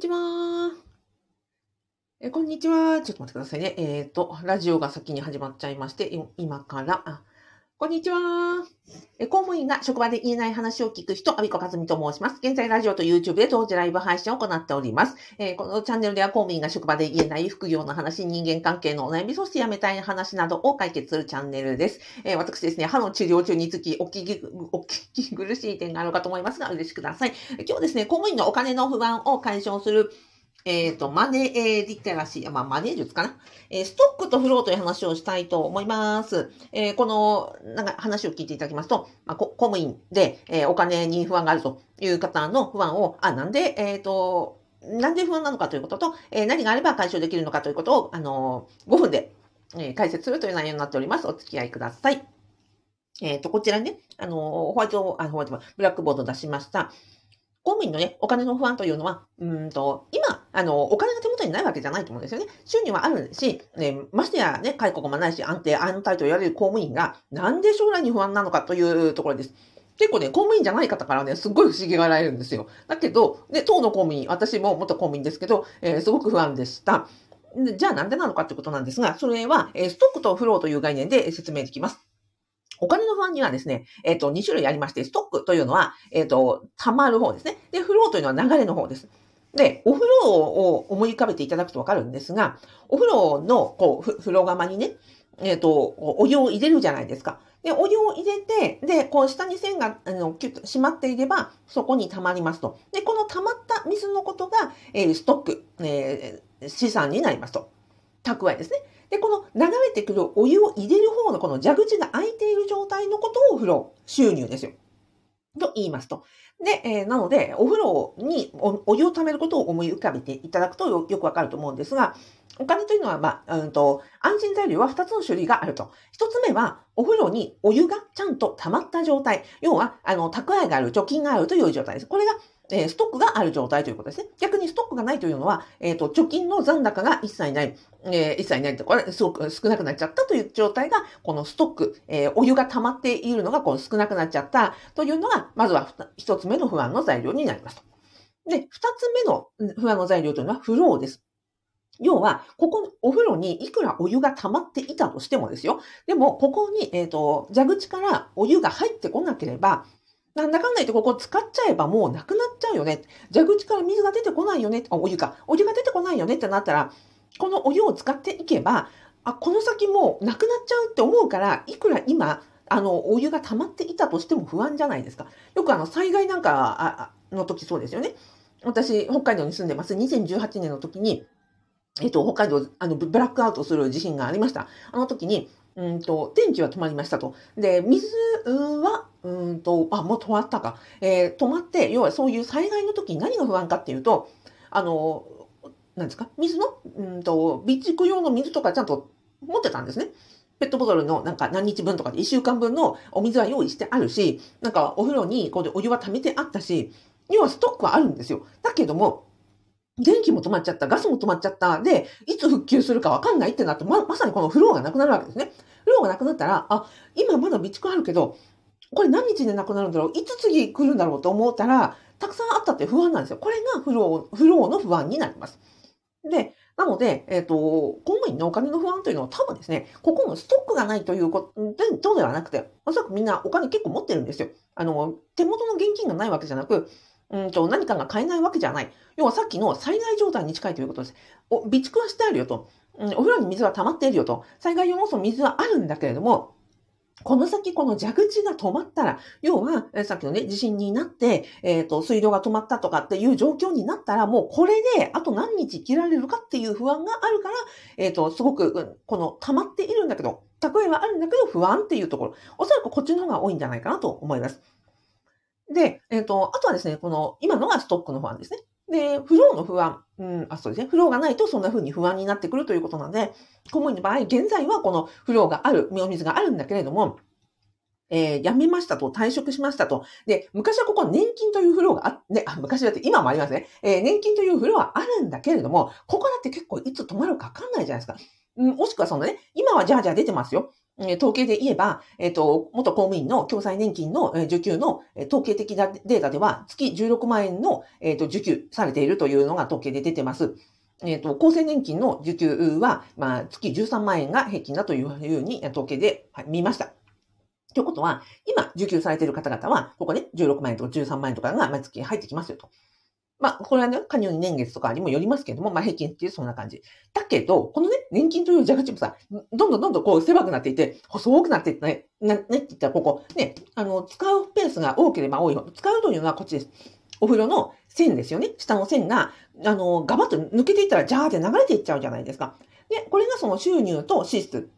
ちは。え、こんにちは。ちょっと待ってくださいね。えっ、と、ラジオが先に始まっちゃいまして、今から、こんにちは。え、公務員が職場で言えない話を聞く人、アビコカズミと申します。現在、ラジオと YouTube で同時ライブ配信を行っております。えこのチャンネルでは公務員が職場で言えない副業の話、人間関係のお悩み、そして辞めたい話などを解決するチャンネルです。え私ですね、歯の治療中につきお聞き、お聞き苦しい点があるかと思いますが、お許しください。今日ですね、公務員のお金の不安を解消するえっ、と、マネーリテラシー、まあ、マネー術かな？えーストックとフローという話をしたいと思います。えーこの、なんか話を聞いていただきますと、まあ、こ公務員で、えーお金に不安があるという方の不安を、あ、なんで、えっ、と、なんで不安なのかということと、えー何があれば解消できるのかということを、あのー5分で、えー解説するという内容になっております。お付き合いください。えっ、と、こちらにね、あのホワイト、あ、ホワイト、ブラックボード出しました。公務員のね、お金の不安というのは、うんと、今、あの、お金が手元にないわけじゃないと思うんですよね。収入はあるし、ね、ましてやね、解雇もないし、安定、安泰と言われる公務員が、なんで将来に不安なのかというところです。結構ね、公務員じゃない方からね、すっごい不思議がられるんですよ。だけど、ね、当の公務員、私も元公務員ですけど、えーすごく不安でした。じゃあなんでなのかということなんですが、それは、えーストックとフローという概念で説明できます。お金の不安にはですね、えっ、と、2種類ありまして、ストックというのは、えっ、と、溜まる方ですね。で、フローというのは流れの方です。で、お風呂を思い浮かべていただくとわかるんですが、お風呂の、こう、風呂釜にね、えっ、と、お湯を入れるじゃないですか。で、お湯を入れて、で、こう、下に線が、あの、キュッと締まっていれば、そこに溜まりますと。で、この溜まった水のことが、えーストック、えー資産になりますと。蓄えですね。で、この流れてくるお湯を入れる方のこの蛇口が開いている状態のことをお風呂収入ですよ。と言いますと。で、えーなので、お風呂にお湯を溜めることを思い浮かべていただくとよよくわかると思うんですが、お金というのは、まあ、うんと、安心材料は2つの種類があると。1つ目は、お風呂にお湯がちゃんと溜まった状態。要は、あの、蓄えがある、貯金があるという状態です。これが、えーストックがある状態ということですね。逆にストックがないというのは、えっ、と、貯金の残高が一切ない。えー一切ないって、これ、すごく少なくなっちゃったという状態が、このストック、えーお湯が溜まっているのが、この少なくなっちゃったというのが、まずは一つ目の不安の材料になりますと。で、二つ目の不安の材料というのは、フローです。要は、ここ、お風呂にいくらお湯が溜まっていたとしてもですよ。でも、ここに、えっ、と、蛇口からお湯が入ってこなければ、なんだかんだ言ってここ使っちゃえばもうなくなっちゃうよね。蛇口から水が出てこないよね。お湯か。お湯が出てこないよねってなったら、このお湯を使っていけば、あ、この先もうなくなっちゃうって思うから、いくら今、あの、お湯が溜まっていたとしても不安じゃないですか。よくあの、災害なんかの時そうですよね。私、北海道に住んでます。2018年の時に、えっと、北海道、あの、ブラックアウトする地震がありました。あの時に、うんと、電気は止まりましたと。で、水は、うんと、あ、もう止まったか。えー止まって、要はそういう災害の時に何が不安かっていうと、あの、なんですか？水の、うんと、備蓄用の水とかちゃんと持ってたんですね。ペットボトルのなんか何日分とかで1週間分のお水は用意してあるし、なんかお風呂にこうでお湯は溜めてあったし、要はストックはあるんですよ。だけども、電気も止まっちゃった、ガスも止まっちゃった、で、いつ復旧するかわかんないってなって、ま、まさにこのフローがなくなるわけですね。フローがなくなったら、あ、今まだ備蓄あるけど、これ何日でなくなるんだろういつ次来るんだろうと思ったら、たくさんあったって不安なんですよ。これがフロー、フローの不安になります。で、なので、えっ、と、公務員のお金の不安というのは多分ですね、ここのストックがないということではなくて、おそらくみんなお金結構持ってるんですよ。あの、手元の現金がないわけじゃなく、うんと、何かが買えないわけじゃない。要はさっきの災害状態に近いということです。お備蓄はしてあるよと。うんお風呂に水は溜まっているよと。災害用のその水はあるんだけれども、この先この蛇口が止まったら、要は、さっきのね、地震になって、えっ、と、水道が止まったとかっていう状況になったら、もうこれで、あと何日生きられるかっていう不安があるから、えっ、と、すごく、この溜まっているんだけど、蓄えはあるんだけど不安っていうところ、おそらくこっちの方が多いんじゃないかなと思います。で、えっ、と、あとはですね、この、今のがストックの不安ですね。で、フローの不安。うん、あ、そうですね。フローがないとそんな風に不安になってくるということなので、公務員の場合、現在はこのフローがある、お水があるんだけれども、えー辞めましたと、退職しましたと。で、昔はここ年金というフローがあ、ね、あ、昔だって今もありますね。えー年金というフローはあるんだけれども、ここだって結構いつ止まるかわかんないじゃないですか。うん、もしくはそのね、今はじゃあじゃあ出てますよ。統計で言えば、えっ、と、元公務員の共済年金の受給の統計的なデータでは、月16万円の、えっ、と、受給されているというのが統計で出てます。えっ、と、厚生年金の受給は、まあ、月13万円が平均だというふうに統計で見ました。ということは、今受給されている方々は、ここね、16万円とか13万円とかが毎月入ってきますよと。まあ、これはね、加入年月とかにもよりますけれども、まあ、平均っていうそんな感じ。だけど、このね、年金という蛇口もさ、どんどんどんどんこう狭くなっていて、細くなっていってね、な、ねって言ったらここ、ね、あの、使うペースが多ければ多いほど、使うというのはこっちです。お風呂の線ですよね。下の線が、あの、ガバッと抜けていったら、ジャーって流れていっちゃうじゃないですか。で、これがその収入と支出。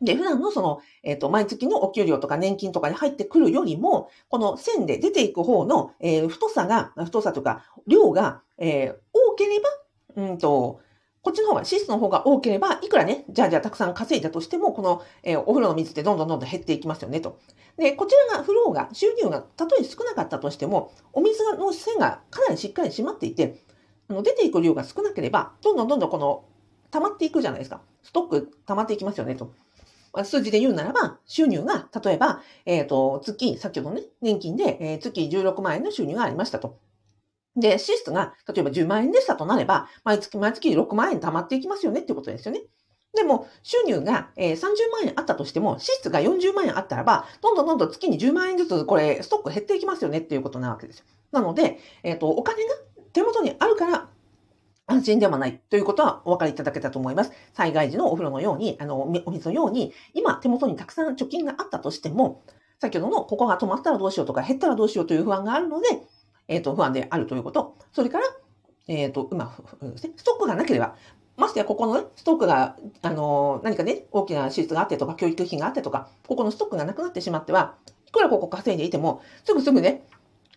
で、普段のその、えっ、ー、と、毎月のお給料とか年金とかに入ってくるよりも、この線で出ていく方の、えー、太さが、太さとか、量が、えー、多ければ、うんと、こっちの方が、シスの方が多ければ、いくらね、じゃあじゃあたくさん稼いだとしても、この、えー、お風呂の水ってどんどんどんどん減っていきますよね、と。で、こちらが、フローが、収入が、たとえ少なかったとしても、お水の線がかなりしっかり締まっていて、あの出ていく量が少なければ、どんどんどんどんこの、溜まっていくじゃないですか。ストック溜まっていきますよね、と。数字で言うならば、収入が、例えば、えっ、ー、と、月、先ほどね、年金で、えー、月16万円の収入がありましたと。で、支出が、例えば10万円でしたとなれば、毎月毎月6万円貯まっていきますよねっていうことですよね。でも、収入が、えー、30万円あったとしても、支出が40万円あったらば、どんどんどんどん月に10万円ずつ、これ、ストック減っていきますよねっていうことなわけですよ。なので、えっ、ー、と、お金が手元にあるから、安心ではないということはお分かりいただけたと思います。災害時のお風呂のように、あの、お水のように、今手元にたくさん貯金があったとしても、先ほどのここが止まったらどうしようとか減ったらどうしようという不安があるので、えっ、ー、と、不安であるということ。それから、えっ、ー、と、まあ、ストックがなければ、ましてやここのね、ストックが、あの、何かね、大きな支出があってとか、教育費があってとか、ここのストックがなくなってしまっては、いくらここ稼いでいても、すぐすぐね、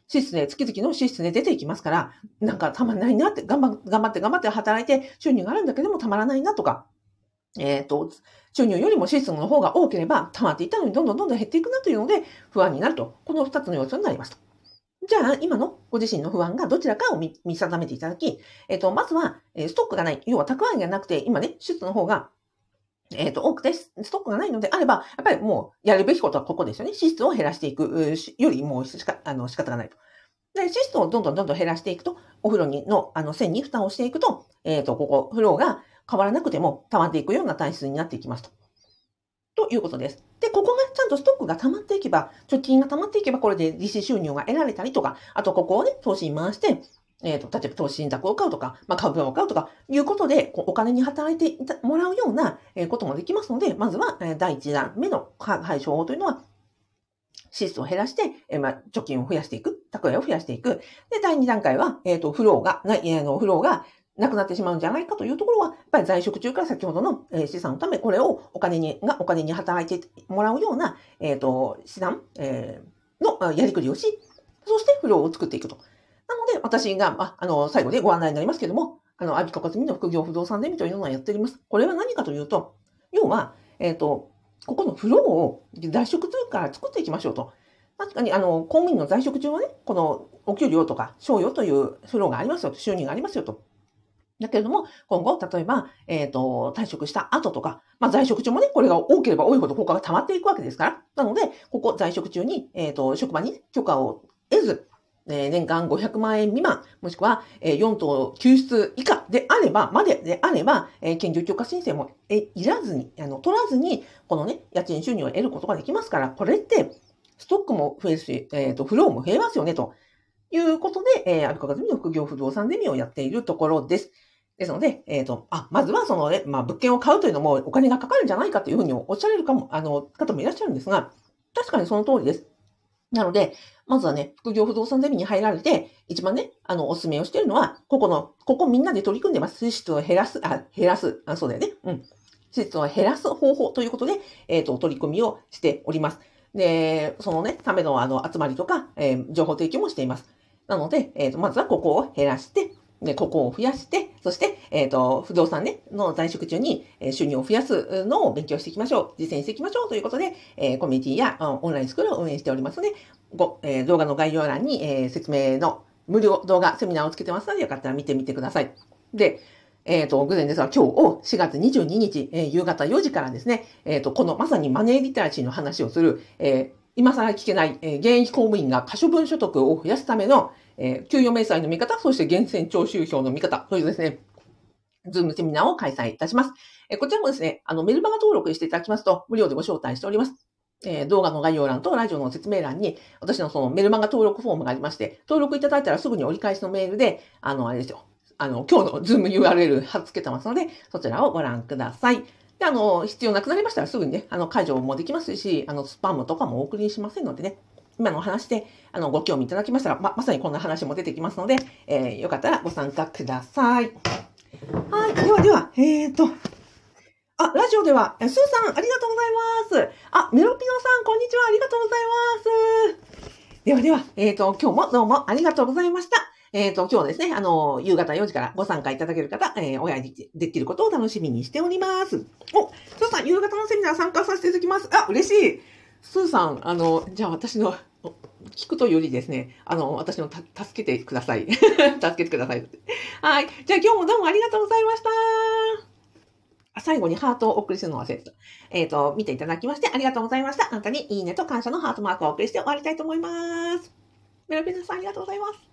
支出で、月々の支出で出ていきますから、なんかたまらないなって、頑張頑張って頑張って働いて収入があるんだけどもたまらないなとか、えっ、ー、と、収入よりも支出の方が多ければ、溜まっていたのにどんどんどんどん減っていくなというので、不安になると。この二つの要素になりますと。じゃあ、今のご自身の不安がどちらかを見定めていただき、えっ、ー、と、まずは、えストックがない。要は蓄えがなくて、今ね、支出の方がえっ、ー、と、多くてストックがないのであれば、やっぱりもうやるべきことはここですよね。支出を減らしていくよりもしか、あの、仕方がないと。で、シストをどんどんどんどん減らしていくと、お風呂にの、あの、線に負担をしていくと、えっ、ー、と、ここ、フローが変わらなくても溜まっていくような体質になっていきますと。ということです。で、ここがちゃんとストックが溜まっていけば、貯金が溜まっていけば、これで利子収入が得られたりとか、あとここをね、投資に回して、えっ、ー、と、例えば投資信託を買うとか、まあ、株を買うとか、いうことで、お金に働いてもらうようなこともできますので、まずは、え第1弾目の解消法というのは、支出を減らして、えまあ、貯金を増やしていく、蓄えを増やしていく。で、第2段階は、えっ、ー、と、フローが、な、あの、フローがなくなってしまうんじゃないかというところは、やっぱり在職中から先ほどの、え、資産のため、これをお金に、がお金に働いてもらうような、えっ、ー、と、資産、えー、のやりくりをし、そしてフローを作っていくと。私が、あ、あの、最後でご案内になりますけども、あの、アビカカズミの副業不動産ゼミというのをやっております。これは何かというと、要は、えっ、と、ここのフローを在職中から作っていきましょうと。確かに、あの、公務員の在職中はね、このお給料とか賞与というフローがありますよと、収入がありますよと。だけれども、今後、例えば、えっ、ー、と、退職した後とか、まあ、在職中もね、これが多ければ多いほど効果が溜まっていくわけですから。なので、ここ、在職中に、えっ、ー、と、職場に、許可を得ず、え、年間500万円未満、もしくは、えー、4等救出以下であれば、までであれば、えー、健常許可申請も、えいらずに、あの、取らずに、このね、家賃収入を得ることができますから、これって、ストックも増えるし、えっ、ー、と、フローも増えますよね、ということで、えー、アルカガズミの副業不動産ゼミをやっているところです。ですので、えっ、ー、と、あ、まずはそのね、まあ、物件を買うというのもお金がかかるんじゃないかというふうにおっしゃれるかも、あの、方もいらっしゃるんですが、確かにその通りです。なので、まずはね、副業不動産ゼミに入られて、一番ね、あの、お勧めをしているのは、ここの、ここみんなで取り組んでます。支出を減らす、あ、減らす、あ、そうだよね。うん。支出を減らす方法ということで、えっ、ー、と、取り組みをしております。で、そのね、ためのあの集まりとか、えー、情報提供もしています。なので、えっ、ー、と、まずはここを減らして、で、ここを増やして、そして、えっ、ー、と、不動産ね、の在職中にえ収入を増やすのを勉強していきましょう。実践していきましょうということで、えー、コミュニティやオンラインスクールを運営しておりますので、ご、えー、動画の概要欄に、えー、説明の無料動画セミナーをつけてますので、よかったら見てみてください。で、えっ、と、午前ですが、今日を、4月22日、えー、夕方4時からですね、えっ、と、このまさにマネーリテラシーの話をする、えー、今更聞けない、えー、現役公務員が可処分所得を増やすための、えー、給与明細の見方、そして源泉徴収票の見方、そういうですね、ズームセミナーを開催いたします。えこちらもですね、あの、メルマガ登録していただきますと、無料でご招待しております。えー、動画の概要欄とラジオの説明欄に、私のそのメルマガ登録フォームがありまして、登録いただいたらすぐに折り返しのメールで、あの、あれですよ。あの、今日のズーム URL 貼っ付けてますので、そちらをご覧ください。で、あの、必要なくなりましたらすぐにね、あの、解除もできますし、あの、スパムとかもお送りしませんのでね、今のお話で、あの、ご興味いただきましたら、ま、まさにこんな話も出てきますので、えー、よかったらご参加ください。はい。ではでは、えーと、あ、ラジオでは、スーさん、ありがとうございます。あ、メロピノさん、こんにちは。ありがとうございます。ではでは、えーと、今日もどうもありがとうございました。えっ、ー、と、今日ですね、あの、夕方4時からご参加いただける方、えー、お会いできることを楽しみにしております。お、スーさん、夕方のセミナー参加させていただきます。あ、嬉しい。スーさん、あの、じゃあ私の、聞くというよりですね、あの、私の助けてください。助けてください。はい。じゃあ今日もどうもありがとうございました。最後にハートをお送りするのを忘れてた。えっ、ー、と、見ていただきましてありがとうございました。あなたにいいねと感謝のハートマークをお送りして終わりたいと思います。メロピザさんありがとうございます。